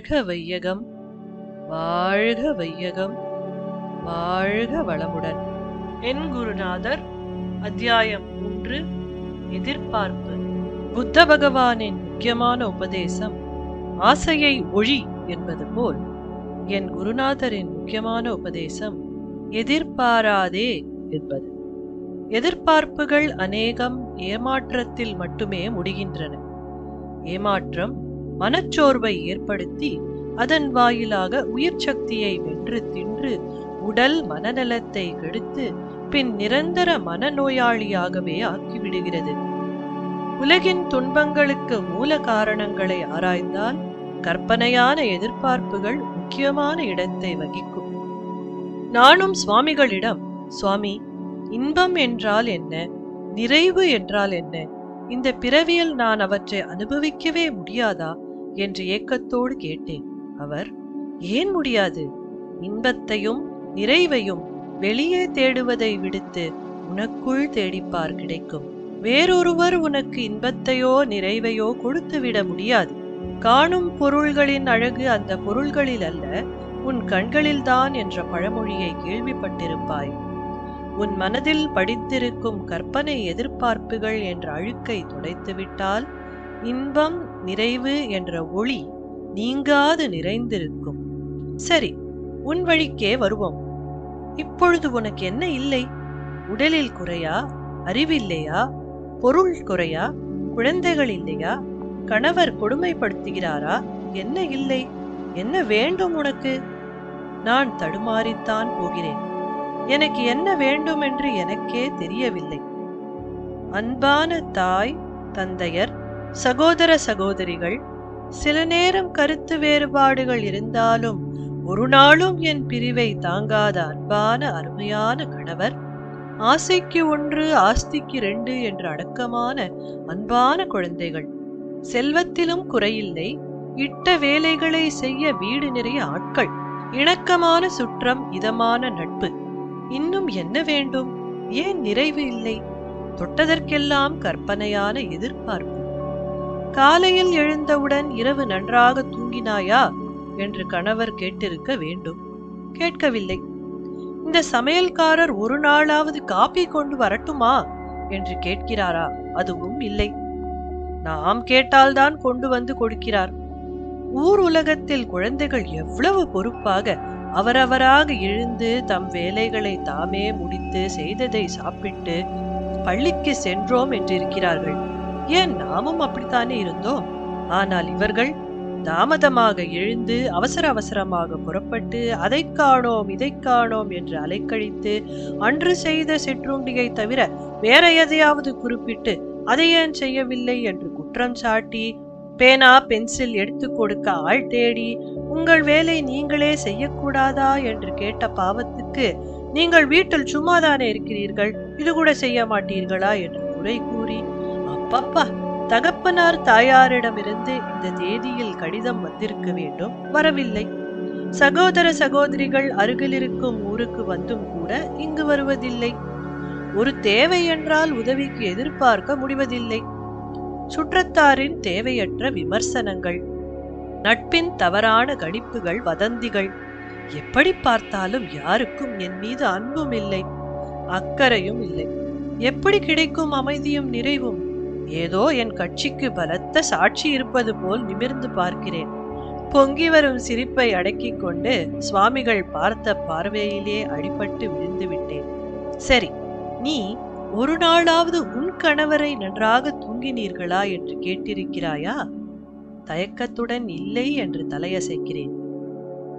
வாழ்க வையகம். வாழ்க வையகம். வாழ்க வளமுடன். என் குருநாதர் அத்தியாயம் மூன்று எதிர்பார்ப்பு. புத்த பகவானின் முக்கியமான உபதேசம் ஆசையை ஒழி என்பது போல். என் குருநாதரின் முக்கியமான உபதேசம் எதிர்பாராதே என்பது. எதிர்பார்ப்புகள் அநேகம் ஏமாற்றத்தில் மட்டுமே முடிகின்றன. ஏமாற்றம் மனச்சோர்வை ஏற்படுத்தி அதன் வாயிலாக உயிர் சக்தியை வென்று தின்று உடல் மனநலத்தை கெடுத்து பின் நிரந்தர மனநோயாளியாகவே ஆக்கிவிடுகிறது. உலகின் துன்பங்களுக்கு மூல காரணங்களை ஆராய்ந்தால் கற்பனையான எதிர்பார்ப்புகள் முக்கியமான இடத்தை வகிக்கும். நானும் சுவாமிகளிடம் சுவாமி இன்பம் என்றால் என்ன? நிறைவு என்றால் என்ன? இந்த பிறவியில் நான் அவற்றை அனுபவிக்கவே முடியாதா? என்று ஏக்கத்தோடு கேட்டேன். அவர் ஏன் முடியாது? இன்பத்தையும் நிறைவையும் வெளியே தேடுவதை விடுத்து உனக்குள் தேடிப்பார் கிடைக்கும். வேறொருவர் உனக்கு இன்பத்தையோ நிறைவையோ கொடுத்துவிட முடியாது. காணும் பொருள்களின் அழகு அந்த பொருள்களில் அல்ல உன் கண்களில்தான் என்ற பழமொழியை கேள்விப்பட்டிருப்பாய். உன் மனதில் படித்திருக்கும் கற்பனை எதிர்பார்ப்புகள் என்ற அழுக்கை துடைத்துவிட்டால் இன்பம் நிறைவு என்ற ஒளி நீங்காது நிறைந்திருக்கும். சரி உன் வழிக்கே வருவோம். இப்பொழுது உனக்கு என்ன இல்லை? உடலில் குறையா? அறிவில்லையா? பொருள் குறையா? குழந்தைகள் இல்லையா? கணவர் கொடுமைப்படுத்துகிறாரா? என்ன இல்லை? என்ன வேண்டும் உனக்கு? நான் தடுமாறித்தான் போகிறேன். எனக்கு என்ன வேண்டும் என்று எனக்கே தெரியவில்லை. அன்பான தாய் தந்தையர் சகோதர சகோதரிகள் சில நேரம் கருத்து வேறுபாடுகள் இருந்தாலும் ஒரு நாளும் என் பிரிவை தாங்காத அன்பான அருமையான கணவர் ஆசைக்கு ஒன்று ஆஸ்திக்கு ரெண்டு என்ற அடக்கமான அன்பான குழந்தைகள். செல்வத்திலும் குறையில்லை. இட்ட வேலைகளை செய்ய வீடு நிறைய ஆட்கள். இணக்கமான சுற்றம் இதமான நட்பு. இன்னும் என்ன வேண்டும்? ஏன் நிறைவு இல்லை? தொட்டதற்கெல்லாம் கற்பனையான எதிர்பார்ப்பு. காலையில் எழுந்தவுடன் இரவு நன்றாக தூங்கினாயா? என்று கணவர் கேட்டிருக்க வேண்டும். கேட்கவில்லை. இந்த சமையல்காரர் ஒரு நாளாவது காப்பி கொண்டு வரட்டுமா? என்று கேட்கிறாரா? அதுவும் இல்லை. நாம் கேட்டால்தான் கொண்டு வந்து கொடுக்கிறார். ஊர் உலகத்தில் குழந்தைகள் எவ்வளவு பொறுப்பாக அவரவராக எழுந்து தம் வேலைகளை தாமே முடித்து செய்ததை சாப்பிட்டு பள்ளிக்கு சென்றோம் என்றிருக்கிறார்கள். ஏன் நாமும் அப்படித்தானே இருந்தோம்? ஆனால் இவர்கள் தாமதமாக எழுந்து அவசர அவசரமாக புறப்பட்டு அதை காணோம் இதை காணோம் என்று அலைக்கழித்து அன்று செய்த சிற்றுண்டியை தவிர வேற எதையாவது குறிப்பிட்டு அதை ஏன் செய்யவில்லை என்று குற்றம் சாட்டி பேனா பென்சில் எடுத்து கொடுக்க ஆள் தேடி உங்கள் வேலை நீங்களே செய்யக்கூடாதா? என்று கேட்ட பாவத்துக்கு நீங்கள் வீட்டில் சும்மாதானே இருக்கிறீர்கள்? இது கூட செய்ய மாட்டீர்களா? என்று குறை கூறி அப்பப்பா தகப்பனார் தாயாரிடமிருந்து இந்த தேதியில் கடிதம் வந்திருக்க வேண்டும். வரவில்லை. சகோதர சகோதரிகள் அருகில் இருக்கும் ஊருக்கு வந்தும் கூட இங்கு வருவதில்லை. ஒரு தேவை என்றால் உதவிக்கு எதிர்பார்க்க முடிவதில்லை. சுற்றத்தாரின் தேவையற்ற விமர்சனங்கள் நட்பின் தவறான கணிப்புகள் வதந்திகள் எப்படி பார்த்தாலும் யாருக்கும் என் மீது அன்பும் இல்லை அக்கறையும் இல்லை. எப்படி கிடைக்கும் அமைதியும் நிறைவும் ஏதோ என் கட்சிக்கு பலத்த சாட்சி இருப்பது போல் நிமிர்ந்து பார்க்கிறேன். பொங்கி வரும் சிரிப்பை அடக்கிக் கொண்டு சுவாமிகள் பார்த்த பார்வையிலே அடிபட்டு விழுந்து விட்டேன். சரி நீ ஒரு நாளாவது உன் கணவரை நன்றாக தூங்கினீர்களா என்று கேட்டிருக்கிறாயா? தயக்கத்துடன் இல்லை என்று தலையசைக்கிறேன்.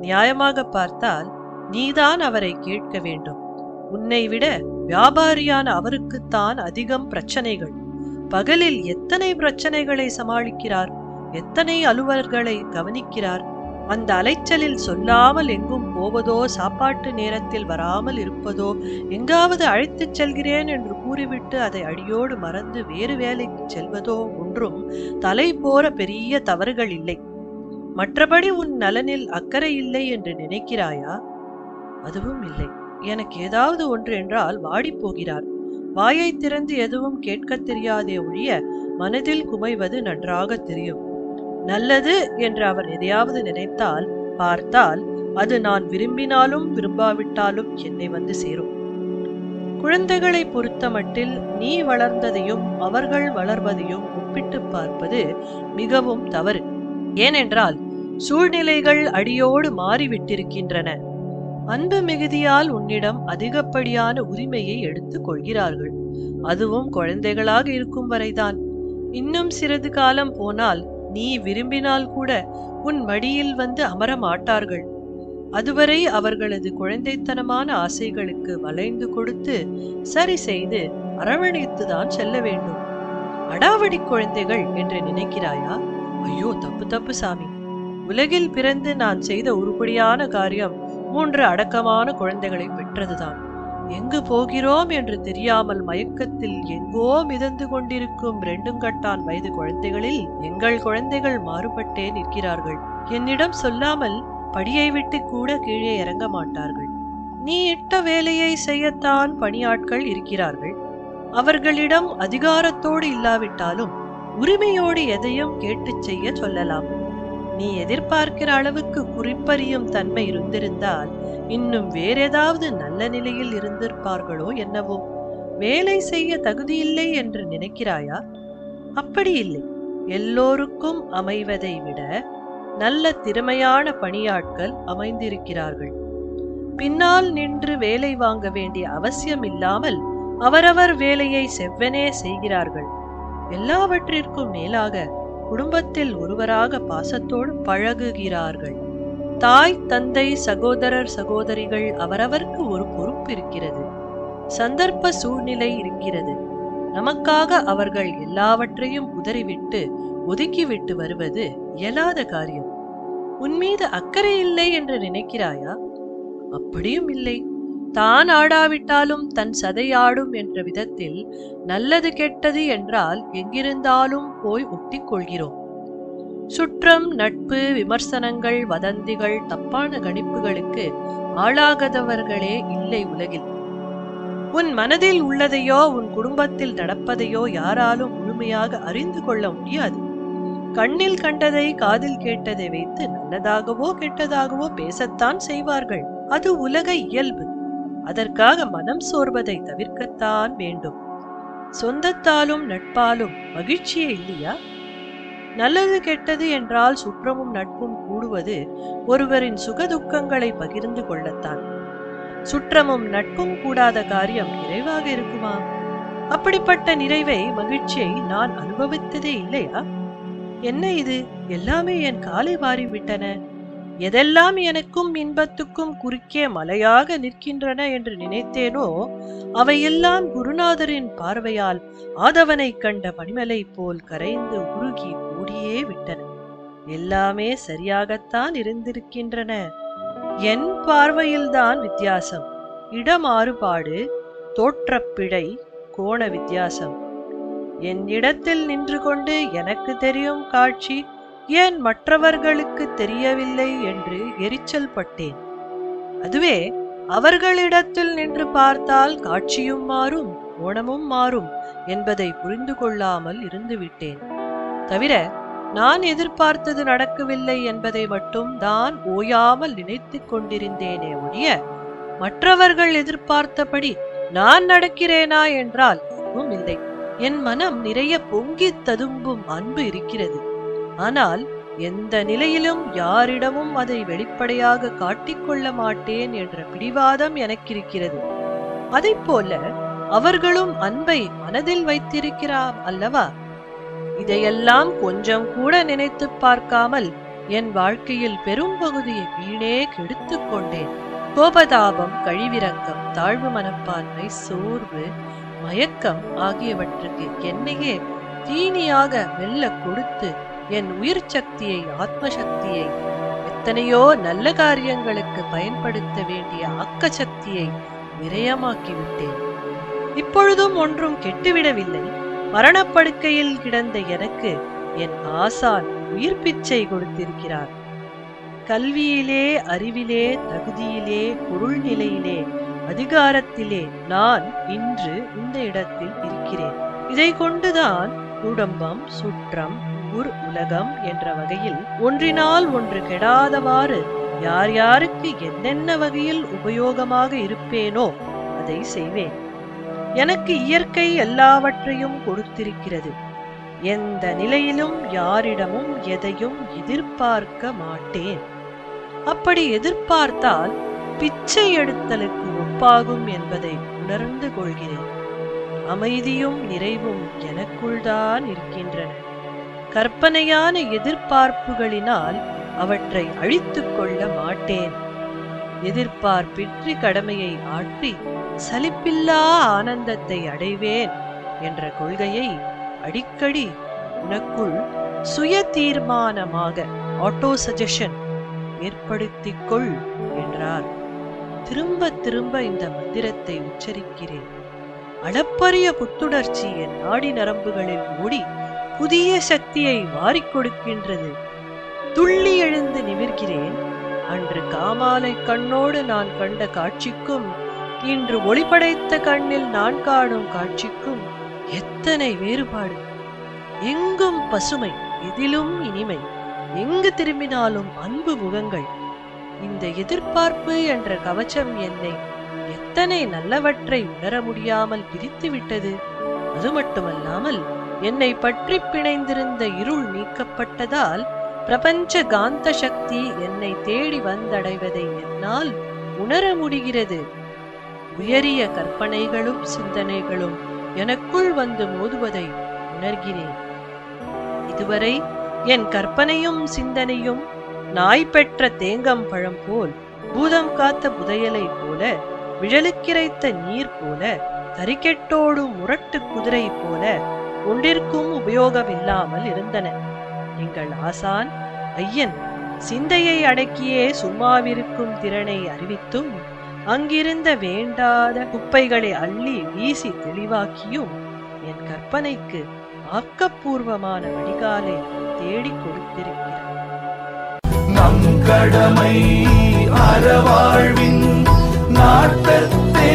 நியாயமாக பார்த்தால் நீதான் அவரை கேட்க வேண்டும். உன்னை விட வியாபாரியான அவருக்குத்தான் அதிகம் பிரச்சனைகள். பகலில் எத்தனை பிரச்சனைகளை சமாளிக்கிறார் எத்தனை அலுவலர்களை கவனிக்கிறார் அந்த அலைச்சலில் சொல்லாமல் எங்கும் போவதோ சாப்பாட்டு நேரத்தில் வராமல் இருப்பதோ எங்காவது அழைத்துச் செல்கிறேன் என்று கூறிவிட்டு அதை அடியோடு மறந்து வேறு வேலைக்கு செல்வதோ ஒன்றும் தலை போற பெரிய தவறுகள் இல்லை. மற்றபடி உன் நலனில் அக்கறை இல்லை என்று நினைக்கிறாயா? அதுவும் இல்லை. எனக்கு ஏதாவது ஒன்று என்றால் வாடிப்போகிறார் வாயை திறந்து எதுவும் கேட்கத் தெரியாதே ஒழிய மனதில் குமைவது நன்றாக தெரியும். நல்லது என்று அவர் எதையாவது நினைத்தால் பார்த்தால் அது நான் விரும்பினாலும் விரும்பாவிட்டாலும் என்னை வந்து சேரும். குழந்தைகளை பொறுத்தமட்டில் நீ வளர்ந்ததையும் அவர்கள் வளர்வதையும் ஒப்பிட்டு பார்ப்பது மிகவும் தவறு. ஏனென்றால் சூழ்நிலைகள் அடியோடு மாறிவிட்டிருக்கின்றன. அன்பு மிகுதியால் உன்னிடம் அதிகப்படியான உரிமையை எடுத்துக் கொள்கிறார்கள். அதுவும் குழந்தைகளாக இருக்கும் வரைதான். இன்னும் சிறிது காலம் போனால் நீ விரும்பினால் கூட உன் மடியில் வந்து அமர மாட்டார்கள். அதுவரை அவர்களது குழந்தைத்தனமான ஆசைகளுக்கு வளைந்து கொடுத்து சரி செய்து அரவணைத்துதான் செல்ல வேண்டும். அடாவடி குழந்தைகள் என்று நினைக்கிறாயா? ஐயோ தப்பு தப்பு சாமி. உலகில் பிறந்து நான் செய்த உருப்படியான காரியம் மூன்று அடக்கமான குழந்தைகளை பெற்றதுதான். எங்கு போகிறோம் என்று தெரியாமல் மயக்கத்தில் எங்கோ மிதந்து கொண்டிருக்கும் ரெண்டுங்கட்டான் வயது குழந்தைகளில் எங்கள் குழந்தைகள் மாறுபட்டே நிற்கிறார்கள். என்னிடம் சொல்லாமல் படியை விட்டு கூட கீழே இறங்க மாட்டார்கள். நீ இட்ட வேலையை செய்யத்தான் பணியாட்கள் இருக்கிறார்கள். அவர்களிடம் அதிகாரத்தோடு இல்லாவிட்டாலும் உரிமையோடு எதையும் கேட்டுச் செய்ய சொல்லலாம். நீ எதிர்பார்க்கிற அளவுக்கு குறிப்பறியும் தன்மை இருந்திருந்தால் இன்னும் வேறேதாவது நல்ல நிலையில் இருந்திருப்பார்களோ என்னவோ? வேலை செய்ய தகுதியில்லை என்று நினைக்கிறாயா? அப்படி இல்லை. எல்லோருக்கும் அமைவதை விட நல்ல திறமையான பணியாட்கள் அமைந்திருக்கிறார்கள். பின்னால் நின்று வேலை வாங்க வேண்டிய அவசியம் இல்லாமல் அவரவர் வேலையை செவ்வனே செய்கிறார்கள். எல்லாவற்றிற்கும் மேலாக குடும்பத்தில் ஒருவராக பாசத்தோடு பழகுகிறார்கள். தாய் தந்தை சகோதரர் சகோதரிகள் அவரவருக்கு ஒரு பொறுப்பு இருக்கிறது. சந்தர்ப்ப சூழ்நிலை இருக்கிறது. நமக்காக அவர்கள் எல்லாவற்றையும் உதறிவிட்டு ஒதுக்கிவிட்டு வருவது இயலாத காரியம். உன் மீது அக்கறை இல்லை என்று நினைக்கிறாயா? அப்படியும் இல்லை. தான் ஆடாவிட்டாலும் தன் சதையாடும் என்ற விதத்தில் நல்லது கெட்டது என்றால் எங்கிருந்தாலும் போய் ஒட்டிக் கொள்கிறோம் சுற்றம் நட்பு விமர்சனங்கள் வதந்திகள் தப்பான கணிப்புகளுக்கு ஆளாகாதவர்களே இல்லை உலகில். உன் மனதில் உள்ளதையோ உன் குடும்பத்தில் நடப்பதையோ யாராலும் முழுமையாக அறிந்து கொள்ள முடியாது. கண்ணில் கண்டதை காதில் கேட்டதை வைத்து நல்லதாகவோ கெட்டதாகவோ பேசத்தான் செய்வார்கள். அது உலக இயல்பு. அதற்காக மனம் சோர்வதை தவிர்க்கத்தான் வேண்டும். சொந்தத்தாலும் நட்பாலும் மகிழ்ச்சியே இல்லையா? நல்லது கெட்டது என்றால் சுற்றமும் நட்பும் கூடுவது ஒருவரின் சுகதுக்கங்களை பகிர்ந்து கொள்ளத்தான். சுற்றமும் நட்பும் கூடாத காரியம் நிறைவாக இருக்குமா? அப்படிப்பட்ட நிறைவை மகிழ்ச்சியை நான் அனுபவித்ததே இல்லையா? என்ன இது? எல்லாமே என் காலை வாரி விட்டன எதெல்லாம் எனக்கும் இன்பத்துக்கும் குறுக்கே மலையாக நிற்கின்றன என்று நினைத்தேனோ அவையெல்லாம் குருநாதரின் பார்வையால் ஆதவனை கண்ட பனிமலை போல் கரைந்து உருகி ஓடியே விட்டன. எல்லாமே சரியாகத்தான் இருந்திருக்கின்றன. என் பார்வையில்தான் வித்தியாசம். இடமாறுபாடு தோற்றப்பிழை கோண வித்தியாசம். என் இடத்தில் நின்று கொண்டு எனக்கு தெரியும் காட்சி ஏன் மற்றவர்களுக்கு தெரியவில்லை என்று எரிச்சல் பட்டேன். அதுவே அவர்களிடத்தில் நின்று பார்த்தால் காட்சியும் மாறும் கோணமும் மாறும் என்பதை புரிந்து கொள்ளாமல் இருந்துவிட்டேன். தவிர நான் எதிர்பார்த்தது நடக்கவில்லை என்பதை மட்டும் தான் ஓயாமல் நினைத்துக் கொண்டிருந்தேனே ஒழிய மற்றவர்கள் எதிர்பார்த்தபடி நான் நடக்கிறேனா என்றால் இல்லை. என் மனம் நிறைய பொங்கி ததும்பும் அன்பு இருக்கிறது. ஆனால் எந்த நிலையிலும் யாரிடமும் அதை வெளிப்படையாக காட்டிக்கொள்ள மாட்டேன் என்ற பிடிவாதம் எனக்கிருக்கிறது. அதை போல அவர்களும் அன்பை மனதில் வைத்திருக்கிறார் அல்லவா? இதையெல்லாம் கொஞ்சம் கூட நினைத்து பார்க்காமல் என் வாழ்க்கையில் பெரும் பகுதியை வீணே கெடுத்துக் கொண்டேன். கோபதாபம் கழிவிரங்கம் தாழ்வு மனப்பான்மை சோர்வு மயக்கம் ஆகியவற்றுக்கு என்னையே தீனியாக மெல்ல கொடுத்து என் உயிர் சக்தியை ஆத்ம சக்தியை எத்தனையோ நல்ல காரியங்களுக்கு பயன்படுத்த வேண்டிய ஆக்க சக்தியை விரயமாக்கிவிட்டேன். இப்பொழுதும் ஒன்றும் கெட்டுவிடவில்லை. மரணப்படுக்கையில் கிடந்த எனக்கு என் ஆசான் உயிர் பிச்சை கொடுத்திருக்கிறார். கல்வியிலே அறிவிலே தகுதியிலே பொருள் நிலையிலே அதிகாரத்திலே நான் இன்று இந்த இடத்தில் இருக்கிறேன். இதை கொண்டுதான் குடும்பம் சுற்றம் ஊர் உலகம் என்ற வகையில் ஒன்றினால் ஒன்று கெடாதவாறு யார் யாருக்கு என்னென்ன வகையில் உபயோகமாக இருப்பேனோ அதை செய்வேன். எனக்கு இயற்கை எல்லாவற்றையும் கொடுத்திருக்கிறது. எந்த நிலையிலும் யாரிடமும் எதையும் எதிர்பார்க்க மாட்டேன். அப்படி எதிர்பார்த்தால் பிச்சை எடுத்தலுக்கு ஒப்பாகும் என்பதை உணர்ந்து கொள்கிறேன். அமைதியும் நிறைவும் எனக்குள்தான் இருக்கின்றன. கற்பனையான எதிர்பார்ப்புகளினால் அவற்றை அழித்துக் கொள்ள மாட்டேன். எதிர்பார்ப்பின்றி கடமையை ஆற்றி சலிப்பில்லா ஆனந்தத்தை அடைவேன் என்ற கொள்கையை அடிக்கடி உனக்குள் சுய தீர்மானமாக ஆட்டோ சஜஷன் ஏற்படுத்திக் கொள் என்றார். திரும்ப திரும்ப இந்த மந்திரத்தை உச்சரிக்கிறேன். அளப்பரிய புத்துணர்ச்சி என் நாடி நரம்புகளில் ஓடி புதிய சக்தியை வாரிக் கொடுக்கின்றது. துள்ளி எழுந்து நிமிர்கிறேன். அன்று காமாலை கண்ணோடு நான் கண்ட காட்சிக்கும் இன்று ஒளிபடைத்த கண்ணில் நான் காணும் காட்சிக்கும் எத்தனை வேறுபாடு! எங்கும் பசுமை எதிலும் இனிமை. எங்கு திரும்பினாலும் அன்பு முகங்கள். இந்த எதிர்பார்ப்பு என்ற கவச்சம் என்னை எத்தனை நல்லவற்றை உணர முடியாமல் பிரித்து விட்டது அது மட்டுமல்லாமல் என்னை பற்றி பிணைந்திருந்த இருள் நீக்கப்பட்டதால் பிரபஞ்ச காந்த சக்தி என்னை தேடி வந்தடைவதை என்னால் உணர முடிகிறது. உயரிய கற்பனைகளும் சிந்தனைகளும் எனக்குள் வந்து மோதுவதை உணர்கிறேன். இதுவரை என் கற்பனையும் சிந்தனையும் நாய் பெற்ற தேங்கம் பழம் போல் பூதம் காத்த புதையலை போல விழலுக்கிரைத்த நீர் போல தறிக்கெட்டோடும் முரட்டு குதிரை போல ஒன்றிற்கும் உபயோகமில்லாமல் இருந்தன. எங்கள் ஆசான் ஐயன் சிந்தையை அடக்கியே சும்மாவிருக்கும் திறனை அறிவித்தும் அங்கிருந்த வேண்டாத குப்பைகளை அள்ளி வீசி தெளிவாக்கியும் என் கற்பனைக்கு ஆக்கப்பூர்வமான வடிகாலை தேடிக் கொடுத்திருக்கிறார். நம் கடமை அறவாழ்வின் நாட்டத்தே